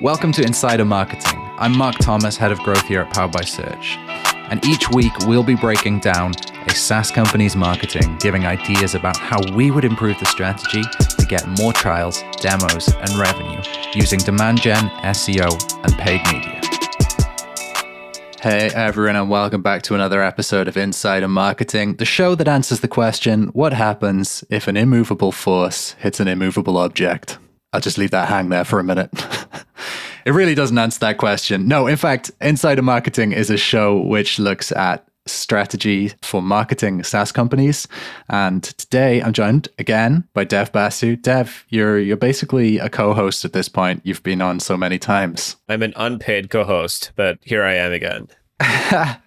Welcome to Insider Marketing. I'm Marc Thomas, head of growth here at Powered by Search. And each week we'll be breaking down a SaaS company's marketing, giving ideas about how we would improve the strategy to get more trials, demos, and revenue using demand gen, SEO, and paid media. Hey everyone, and welcome back to another episode of Insider Marketing, the show that answers the question what happens if an immovable force hits an immovable object? I'll just leave that hang there for a minute. it really doesn't answer that question. No, in fact, Insider Marketing is a show which looks at strategy for marketing SaaS companies. And today I'm joined again by Dev Basu. Dev, you're you're basically a co-host at this point. You've been on so many times. I'm an unpaid co-host, but here I am again.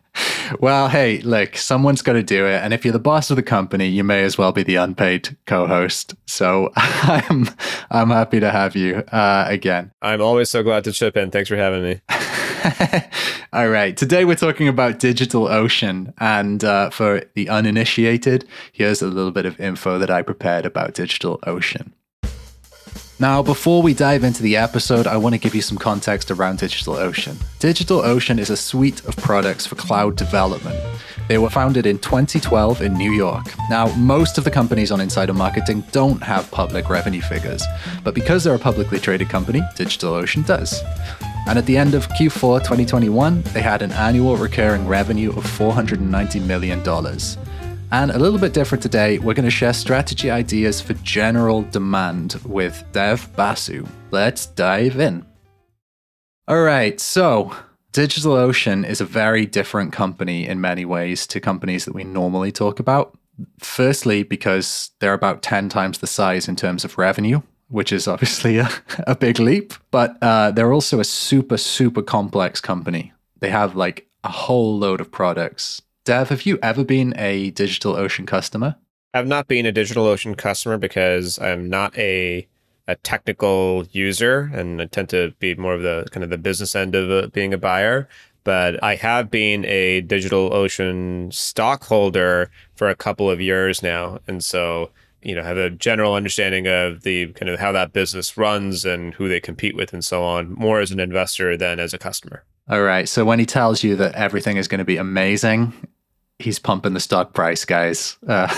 well, hey, look, someone's got to do it, and if you're the boss of the company, you may as well be the unpaid co-host. So I'm I'm happy to have you uh, again. I'm always so glad to chip in. Thanks for having me. All right. Today we're talking about DigitalOcean. And uh, for the uninitiated, here's a little bit of info that I prepared about DigitalOcean. Now, before we dive into the episode, I want to give you some context around DigitalOcean. DigitalOcean is a suite of products for cloud development. They were founded in 2012 in New York. Now, most of the companies on Insider Marketing don't have public revenue figures, but because they're a publicly traded company, DigitalOcean does. And at the end of Q4 2021, they had an annual recurring revenue of $490 million. And a little bit different today, we're going to share strategy ideas for general demand with Dev Basu. Let's dive in. All right, so DigitalOcean is a very different company in many ways to companies that we normally talk about. Firstly, because they're about 10 times the size in terms of revenue, which is obviously a, a big leap, but uh, they're also a super, super complex company. They have like a whole load of products Dev, have you ever been a DigitalOcean customer? I've not been a DigitalOcean customer because I'm not a a technical user and I tend to be more of the kind of the business end of uh, being a buyer. But I have been a DigitalOcean stockholder for a couple of years now, and so you know have a general understanding of the kind of how that business runs and who they compete with and so on, more as an investor than as a customer. All right. So when he tells you that everything is going to be amazing, he's pumping the stock price, guys. Uh,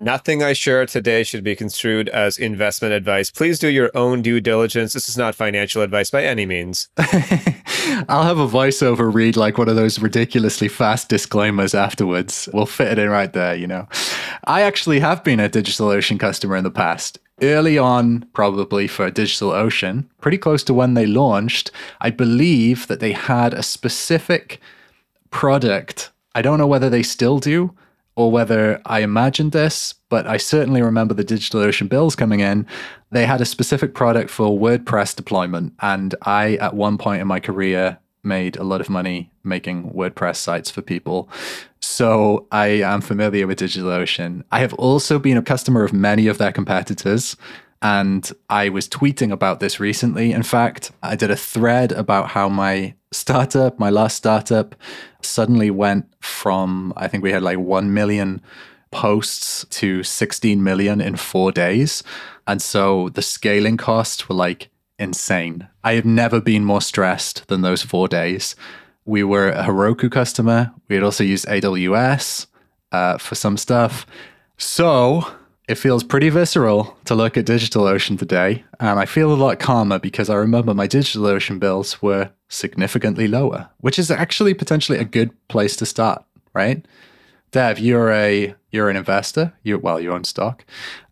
Nothing I share today should be construed as investment advice. Please do your own due diligence. This is not financial advice by any means. I'll have a voiceover read like one of those ridiculously fast disclaimers afterwards. We'll fit it in right there, you know. I actually have been a DigitalOcean customer in the past. Early on, probably for DigitalOcean, pretty close to when they launched, I believe that they had a specific product I don't know whether they still do or whether I imagined this, but I certainly remember the DigitalOcean bills coming in. They had a specific product for WordPress deployment. And I, at one point in my career, made a lot of money making WordPress sites for people. So I am familiar with DigitalOcean. I have also been a customer of many of their competitors. And I was tweeting about this recently. In fact, I did a thread about how my startup, my last startup, suddenly went from, I think we had like 1 million posts to 16 million in four days. And so the scaling costs were like insane. I have never been more stressed than those four days. We were a Heroku customer. We had also used AWS uh, for some stuff. So it feels pretty visceral to look at DigitalOcean today, and I feel a lot calmer because I remember my DigitalOcean bills were significantly lower, which is actually potentially a good place to start, right? Dev, you're a you're an investor. You well, you own stock.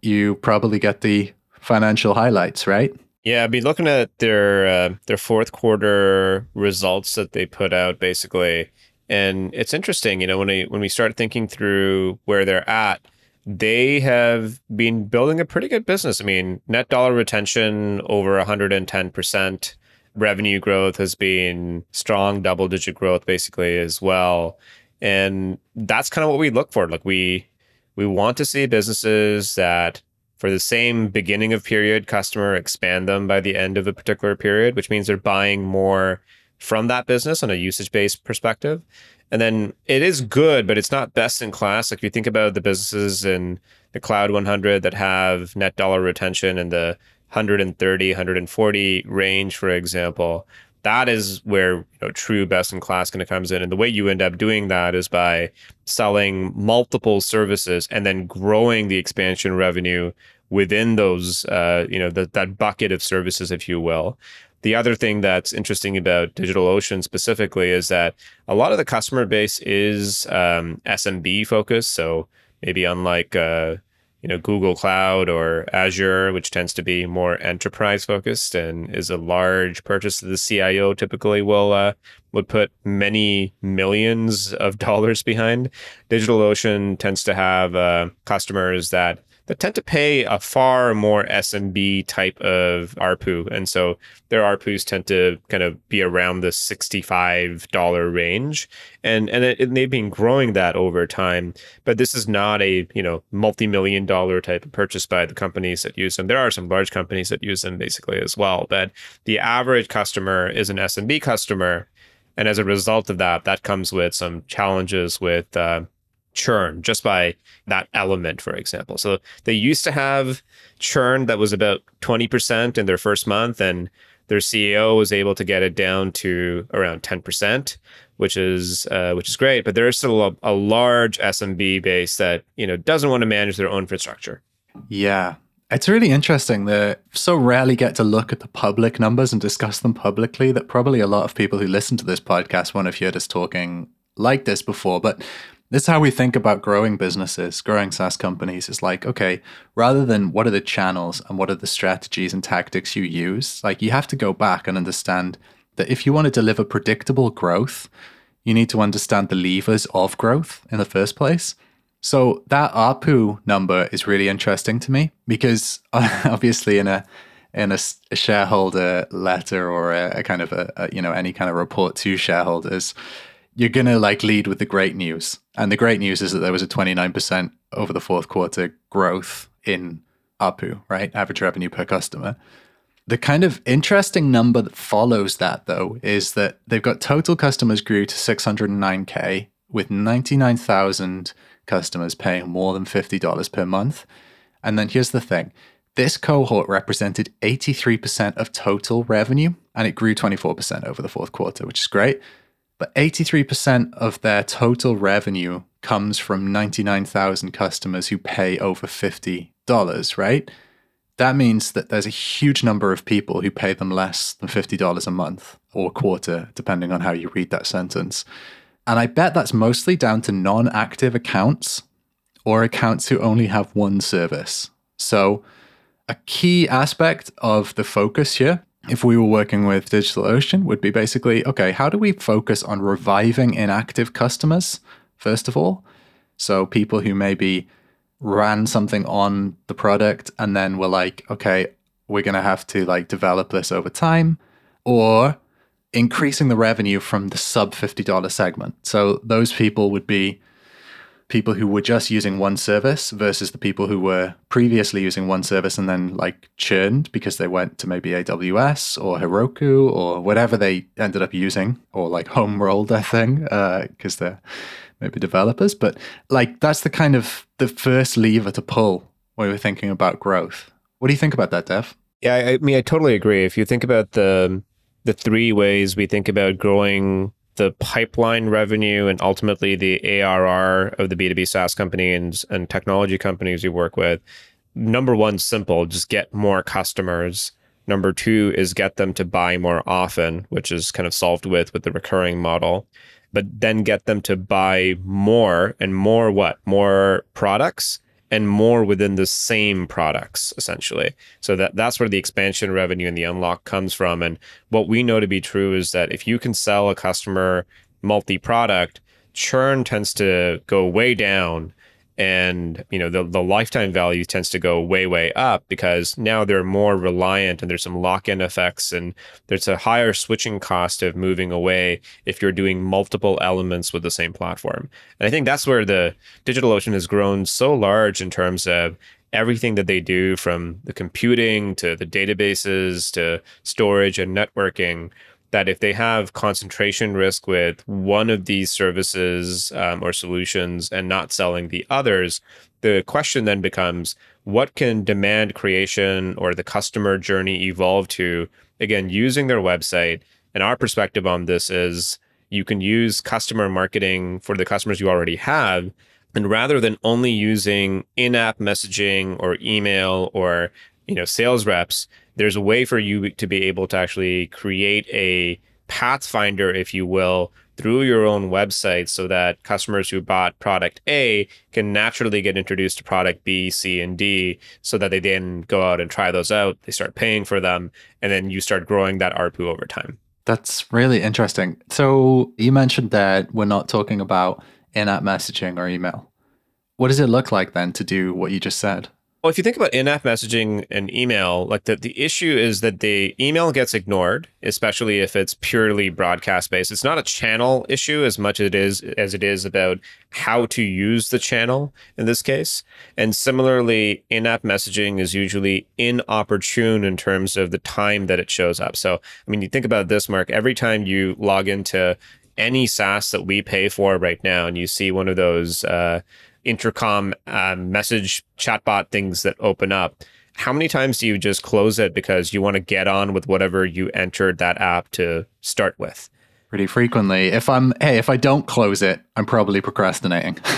You probably get the financial highlights, right? Yeah, I've been looking at their uh, their fourth quarter results that they put out, basically, and it's interesting. You know, when we when we start thinking through where they're at they have been building a pretty good business. I mean, net dollar retention over 110%. Revenue growth has been strong, double digit growth basically as well. And that's kind of what we look for. Like we we want to see businesses that for the same beginning of period customer expand them by the end of a particular period, which means they're buying more from that business on a usage based perspective. And then it is good, but it's not best in class. Like if you think about the businesses in the Cloud 100 that have net dollar retention in the 130, 140 range, for example, that is where you know, true best in class kind of comes in. And the way you end up doing that is by selling multiple services and then growing the expansion revenue within those, uh, you know, the, that bucket of services, if you will. The other thing that's interesting about DigitalOcean specifically is that a lot of the customer base is um, SMB focused. So maybe unlike uh, you know Google Cloud or Azure, which tends to be more enterprise focused and is a large purchase the CIO typically will uh, would put many millions of dollars behind. DigitalOcean tends to have uh, customers that that tend to pay a far more SMB type of ARPU. And so their ARPUs tend to kind of be around the $65 range. And, and, it, and they've been growing that over time. But this is not a, you know, multi-million dollar type of purchase by the companies that use them. There are some large companies that use them basically as well. But the average customer is an SMB customer. And as a result of that, that comes with some challenges with uh, churn just by that element, for example. So they used to have churn that was about 20% in their first month, and their CEO was able to get it down to around 10%, which is uh, which is great. But there is still a, a large SMB base that you know doesn't want to manage their own infrastructure. Yeah, it's really interesting that so rarely get to look at the public numbers and discuss them publicly that probably a lot of people who listen to this podcast won't have heard us talking like this before. But this is how we think about growing businesses, growing SaaS companies. It's like, okay, rather than what are the channels and what are the strategies and tactics you use, like you have to go back and understand that if you want to deliver predictable growth, you need to understand the levers of growth in the first place. So that ARPU number is really interesting to me because obviously in a in a, a shareholder letter or a, a kind of a, a, you know any kind of report to shareholders, you're going to like lead with the great news. And the great news is that there was a 29% over the fourth quarter growth in ARPU, right? Average revenue per customer. The kind of interesting number that follows that, though, is that they've got total customers grew to 609K with 99,000 customers paying more than $50 per month. And then here's the thing this cohort represented 83% of total revenue and it grew 24% over the fourth quarter, which is great. But 83% of their total revenue comes from 99,000 customers who pay over $50, right? That means that there's a huge number of people who pay them less than $50 a month or quarter, depending on how you read that sentence. And I bet that's mostly down to non active accounts or accounts who only have one service. So, a key aspect of the focus here if we were working with DigitalOcean would be basically okay, how do we focus on reviving inactive customers, first of all? So people who maybe ran something on the product and then were like, okay, we're going to have to like develop this over time, or increasing the revenue from the sub $50 segment. So those people would be people who were just using one service versus the people who were previously using one service and then like churned because they went to maybe AWS or Heroku or whatever they ended up using or like home rolled their thing because uh, they're maybe developers. But like that's the kind of the first lever to pull when we're thinking about growth. What do you think about that, Dev? Yeah, I mean, I totally agree. If you think about the the three ways we think about growing the pipeline revenue and ultimately the ARR of the B2B SaaS company and, and technology companies you work with, number one, simple, just get more customers. Number two is get them to buy more often, which is kind of solved with with the recurring model. But then get them to buy more and more what? More products and more within the same products essentially. So that that's where the expansion revenue and the unlock comes from. And what we know to be true is that if you can sell a customer multi-product churn tends to go way down and you know the, the lifetime value tends to go way way up because now they're more reliant and there's some lock-in effects and there's a higher switching cost of moving away if you're doing multiple elements with the same platform. And i think that's where the digitalocean has grown so large in terms of everything that they do from the computing to the databases to storage and networking that if they have concentration risk with one of these services um, or solutions and not selling the others, the question then becomes what can demand creation or the customer journey evolve to, again, using their website? And our perspective on this is you can use customer marketing for the customers you already have. And rather than only using in-app messaging or email or you know sales reps, there's a way for you to be able to actually create a pathfinder, if you will, through your own website so that customers who bought product A can naturally get introduced to product B, C, and D so that they then go out and try those out. They start paying for them, and then you start growing that ARPU over time. That's really interesting. So you mentioned that we're not talking about in app messaging or email. What does it look like then to do what you just said? Well, if you think about in-app messaging and email, like the, the issue is that the email gets ignored, especially if it's purely broadcast based. It's not a channel issue as much as it is as it is about how to use the channel in this case. And similarly, in-app messaging is usually inopportune in terms of the time that it shows up. So, I mean, you think about this, Marc, every time you log into any SaaS that we pay for right now and you see one of those uh, intercom uh, message chatbot things that open up. How many times do you just close it because you want to get on with whatever you entered that app to start with? Pretty frequently. If i'm hey if i don't close it i'm probably procrastinating.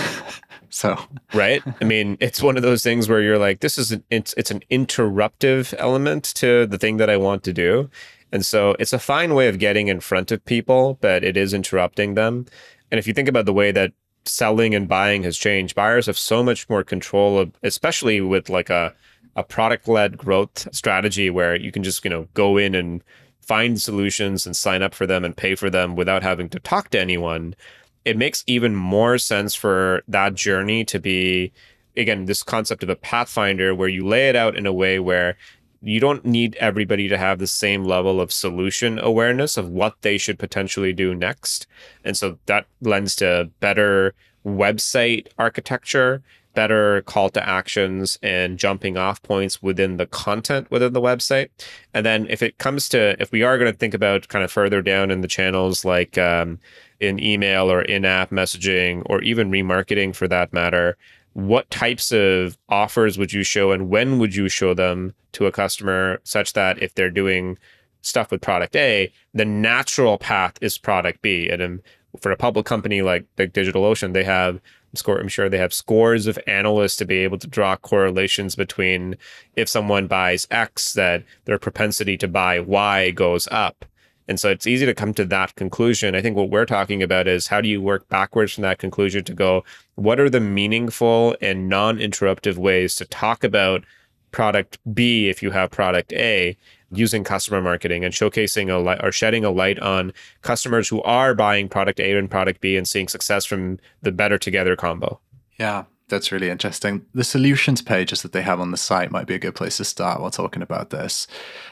So. Right? I mean it's one of those things where you're like this is an it's, it's an interruptive element to the thing that i want to do. And so it's a fine way of getting in front of people but it is interrupting them. And if you think about the way that selling and buying has changed. Buyers have so much more control of, especially with like a, a product led growth strategy where you can just, you know, go in and find solutions and sign up for them and pay for them without having to talk to anyone. It makes even more sense for that journey to be, again, this concept of a pathfinder where you lay it out in a way where you don't need everybody to have the same level of solution awareness of what they should potentially do next. And so that lends to better website architecture, better call to actions and jumping off points within the content within the website. And then if it comes to, if we are going to think about kind of further down in the channels like um, in email or in app messaging or even remarketing for that matter, what types of offers would you show and when would you show them to a customer such that if they're doing stuff with product A, the natural path is product B. And for a public company like Big DigitalOcean, they have score. I'm sure they have scores of analysts to be able to draw correlations between if someone buys X, that their propensity to buy Y goes up. And so it's easy to come to that conclusion. I think what we're talking about is how do you work backwards from that conclusion to go, what are the meaningful and non interruptive ways to talk about product B if you have product A using customer marketing and showcasing a light or shedding a light on customers who are buying product A and product B and seeing success from the better together combo. Yeah, that's really interesting. The solutions pages that they have on the site might be a good place to start while talking about this.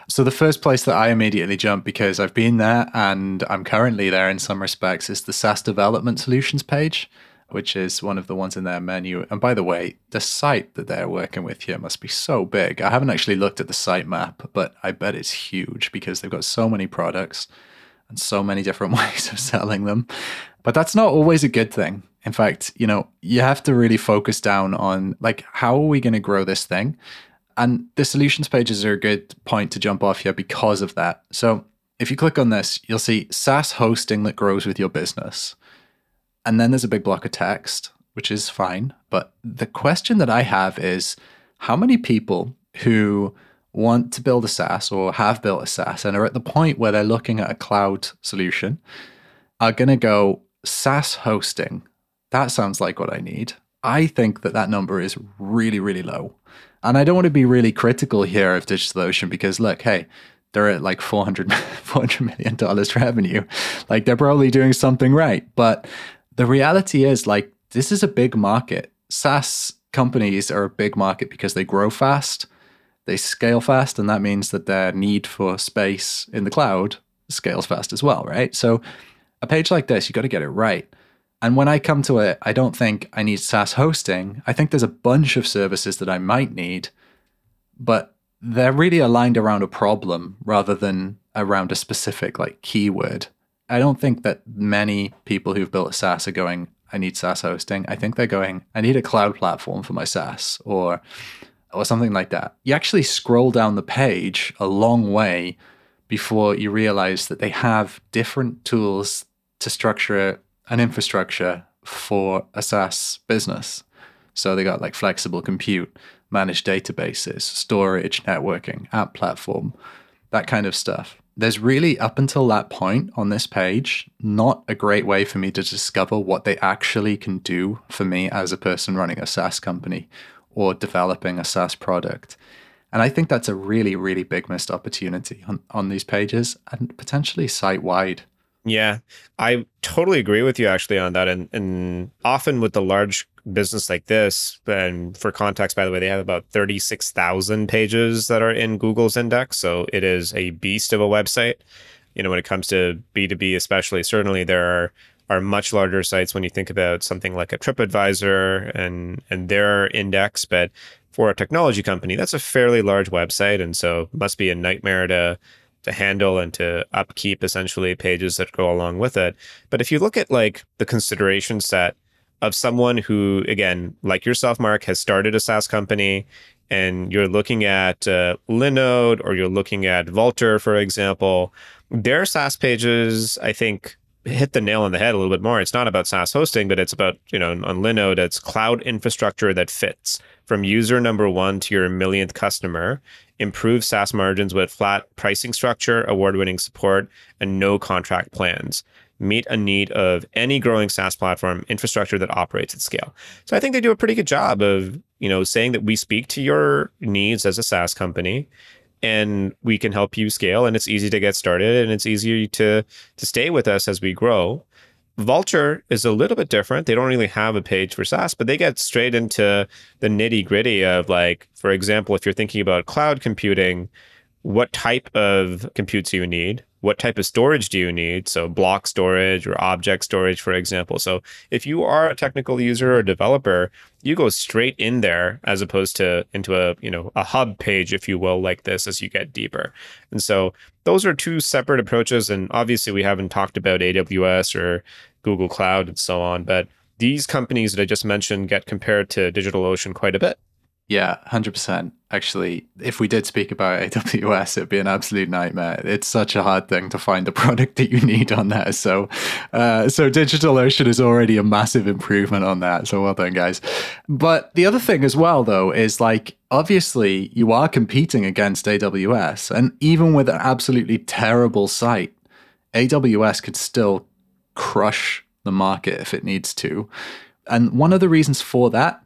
So, the first place that I immediately jump because I've been there and I'm currently there in some respects is the SaaS development solutions page, which is one of the ones in their menu. And by the way, the site that they're working with here must be so big. I haven't actually looked at the site map, but I bet it's huge because they've got so many products and so many different ways of selling them. But that's not always a good thing in fact, you know, you have to really focus down on like how are we going to grow this thing? And the solutions pages are a good point to jump off here because of that. So if you click on this, you'll see SaaS hosting that grows with your business. And then there's a big block of text, which is fine. But the question that I have is how many people who want to build a SaaS or have built a SaaS and are at the point where they're looking at a cloud solution are going to go SaaS hosting that sounds like what I need. I think that that number is really, really low. And I don't want to be really critical here of DigitalOcean because, look, hey, they're at like 400, $400 million revenue. Like they're probably doing something right. But the reality is, like, this is a big market. SaaS companies are a big market because they grow fast, they scale fast, and that means that their need for space in the cloud scales fast as well, right? So a page like this, you got to get it right. And when I come to it, I don't think I need SaaS hosting. I think there's a bunch of services that I might need, but they're really aligned around a problem rather than around a specific like keyword. I don't think that many people who've built a SaaS are going, I need SaaS hosting. I think they're going, I need a cloud platform for my SaaS or or something like that. You actually scroll down the page a long way before you realize that they have different tools to structure an infrastructure for a SaaS business. So they got like flexible compute, managed databases, storage, networking, app platform, that kind of stuff. There's really, up until that point on this page, not a great way for me to discover what they actually can do for me as a person running a SaaS company or developing a SaaS product. And I think that's a really, really big missed opportunity on, on these pages and potentially site wide. Yeah, I totally agree with you actually on that. And, and often with the large business like this, and for context, by the way, they have about 36,000 pages that are in Google's index. So it is a beast of a website. You know, when it comes to B2B, especially, certainly there are are much larger sites when you think about something like a TripAdvisor and and their index. But for a technology company, that's a fairly large website, and so must be a nightmare to to handle and to upkeep essentially pages that go along with it. But if you look at like the consideration set of someone who, again, like yourself, Marc, has started a SaaS company and you're looking at uh, Linode or you're looking at Vultr, for example, their SaaS pages, I think, hit the nail on the head a little bit more. It's not about SaaS hosting, but it's about, you know, on Linode, it's cloud infrastructure that fits from user number one to your millionth customer improve SaaS margins with flat pricing structure, award winning support, and no contract plans. Meet a need of any growing SaaS platform infrastructure that operates at scale. So I think they do a pretty good job of, you know, saying that we speak to your needs as a SaaS company and we can help you scale and it's easy to get started and it's easy to to stay with us as we grow Vultr is a little bit different. They don't really have a page for SaaS, but they get straight into the nitty gritty of like, for example, if you're thinking about cloud computing, what type of compute do you need? What type of storage do you need? So block storage or object storage, for example. So if you are a technical user or developer, you go straight in there as opposed to into a, you know, a hub page, if you will, like this as you get deeper. And so those are two separate approaches. And obviously we haven't talked about AWS or Google Cloud and so on, but these companies that I just mentioned get compared to DigitalOcean quite a bit. Yeah, 100%. Actually, if we did speak about AWS, it'd be an absolute nightmare. It's such a hard thing to find the product that you need on there. So, uh, so DigitalOcean is already a massive improvement on that. So well done, guys. But the other thing as well, though, is like, obviously, you are competing against AWS. And even with an absolutely terrible site, AWS could still crush the market if it needs to. And one of the reasons for that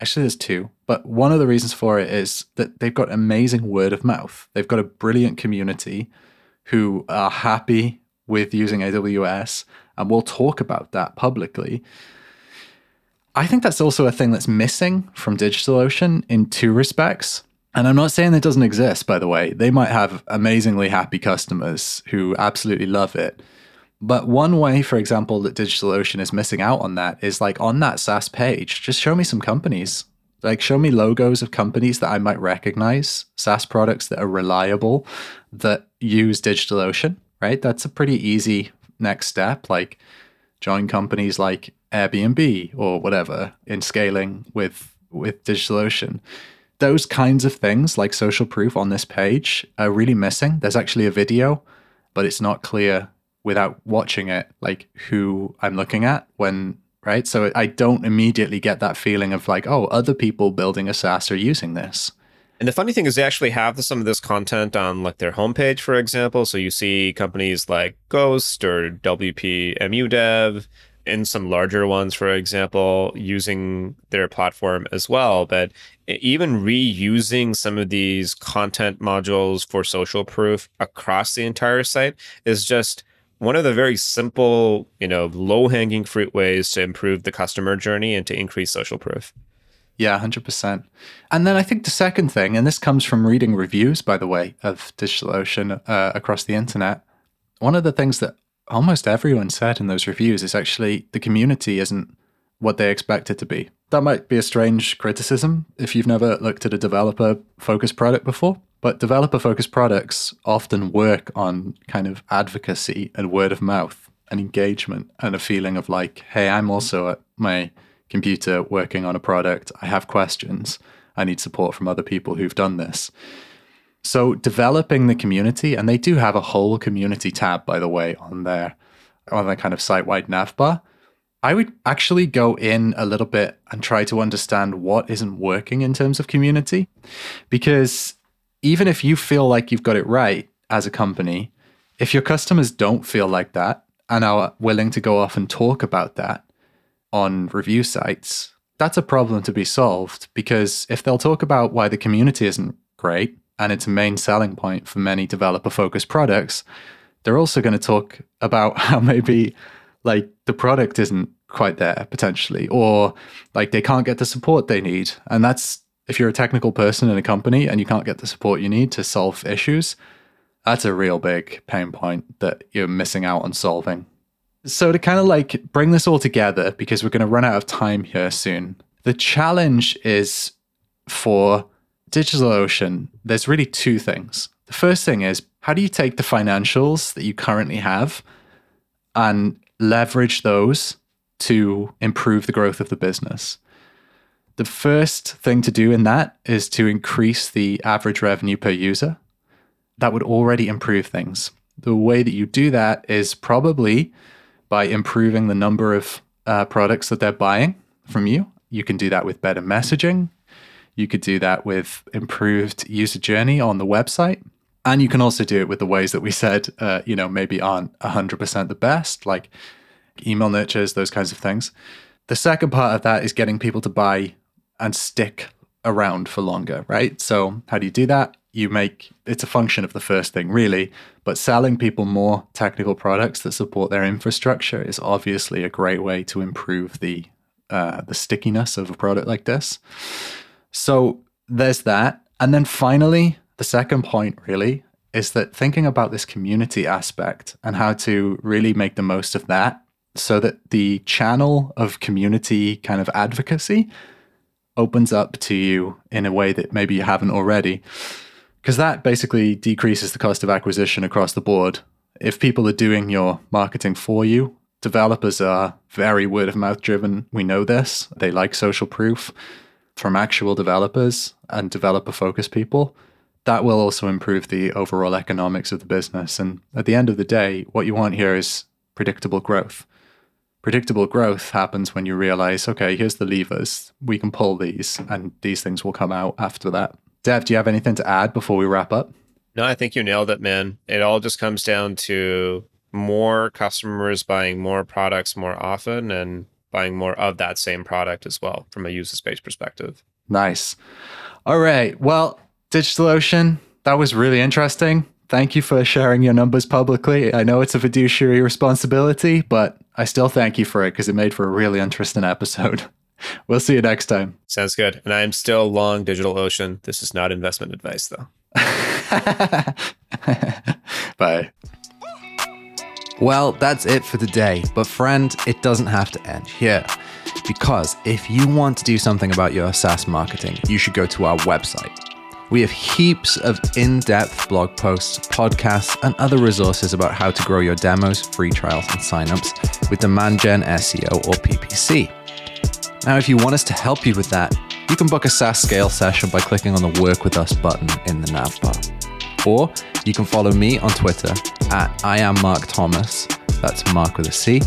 actually there's two but one of the reasons for it is that they've got amazing word of mouth. They've got a brilliant community who are happy with using aws and we'll talk about that publicly. I think that's also a thing that's missing from digitalocean in two respects and i'm not saying it doesn't exist by the way. They might have amazingly happy customers who absolutely love it but one way, for example, that DigitalOcean is missing out on that is like on that SaaS page, just show me some companies. Like show me logos of companies that I might recognize, SaaS products that are reliable, that use DigitalOcean, right? That's a pretty easy next step. Like join companies like Airbnb or whatever in scaling with with DigitalOcean. Those kinds of things, like social proof on this page, are really missing. There's actually a video, but it's not clear without watching it, like who I'm looking at when right? So I don't immediately get that feeling of like, oh, other people building a SaaS are using this. And the funny thing is, they actually have some of this content on like their homepage, for example. So you see companies like Ghost or WPMU DEV and some larger ones, for example, using their platform as well. But even reusing some of these content modules for social proof across the entire site is just one of the very simple, you know, low hanging fruit ways to improve the customer journey and to increase social proof. Yeah, 100%. And then I think the second thing, and this comes from reading reviews, by the way, of DigitalOcean uh, across the internet. One of the things that almost everyone said in those reviews is actually the community isn't what they expect it to be. That might be a strange criticism if you've never looked at a developer focused product before. But developer focused products often work on kind of advocacy and word of mouth and engagement and a feeling of like, hey, I'm also at my computer working on a product. I have questions. I need support from other people who've done this. So developing the community, and they do have a whole community tab, by the way, on their on their kind of site-wide navbar. I would actually go in a little bit and try to understand what isn't working in terms of community. Because even if you feel like you've got it right as a company, if your customers don't feel like that and are willing to go off and talk about that on review sites, that's a problem to be solved. Because if they'll talk about why the community isn't great and it's a main selling point for many developer focused products, they're also going to talk about how maybe like the product isn't quite there potentially, or like they can't get the support they need. And that's if you're a technical person in a company and you can't get the support you need to solve issues, that's a real big pain point that you're missing out on solving. So, to kind of like bring this all together, because we're going to run out of time here soon, the challenge is for DigitalOcean, there's really two things. The first thing is how do you take the financials that you currently have and leverage those to improve the growth of the business? The first thing to do in that is to increase the average revenue per user. That would already improve things. The way that you do that is probably by improving the number of uh, products that they're buying from you. You can do that with better messaging. You could do that with improved user journey on the website. And you can also do it with the ways that we said, uh, you know, maybe aren't 100% the best, like email nurtures, those kinds of things. The second part of that is getting people to buy and stick around for longer, right? So, how do you do that? You make it's a function of the first thing, really, but selling people more technical products that support their infrastructure is obviously a great way to improve the uh, the stickiness of a product like this. So there's that, and then finally, the second point really is that thinking about this community aspect and how to really make the most of that, so that the channel of community kind of advocacy opens up to you in a way that maybe you haven't already. Because that basically decreases the cost of acquisition across the board. If people are doing your marketing for you, developers are very word of mouth driven. We know this. They like social proof from actual developers and developer focused people. That will also improve the overall economics of the business. And at the end of the day, what you want here is predictable growth predictable growth happens when you realize, okay, here's the levers. We can pull these and these things will come out after that. Dev, do you have anything to add before we wrap up? No, I think you nailed it, man. It all just comes down to more customers buying more products more often and buying more of that same product as well from a user space perspective. Nice. All right. Well, DigitalOcean, that was really interesting. Thank you for sharing your numbers publicly. I know it's a fiduciary responsibility, but I still thank you for it because it made for a really interesting episode. We'll see you next time. Sounds good. And I am still long DigitalOcean. This is not investment advice, though. Bye. Well, that's it for today. But, friend, it doesn't have to end here. Because if you want to do something about your SaaS marketing, you should go to our website we have heaps of in depth blog posts, podcasts, and other resources about how to grow your demos, free trials, and signups with Demand Gen SEO or PPC. Now, if you want us to help you with that, you can book a SaaS scale session by clicking on the Work with Us button in the nav bar. Or you can follow me on Twitter at I am Marc Thomas, that's Marc with a C,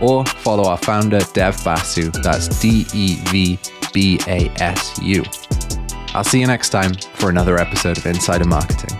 or follow our founder Dev Basu, that's D E V B A S U. I'll see you next time for another episode of Insider Marketing.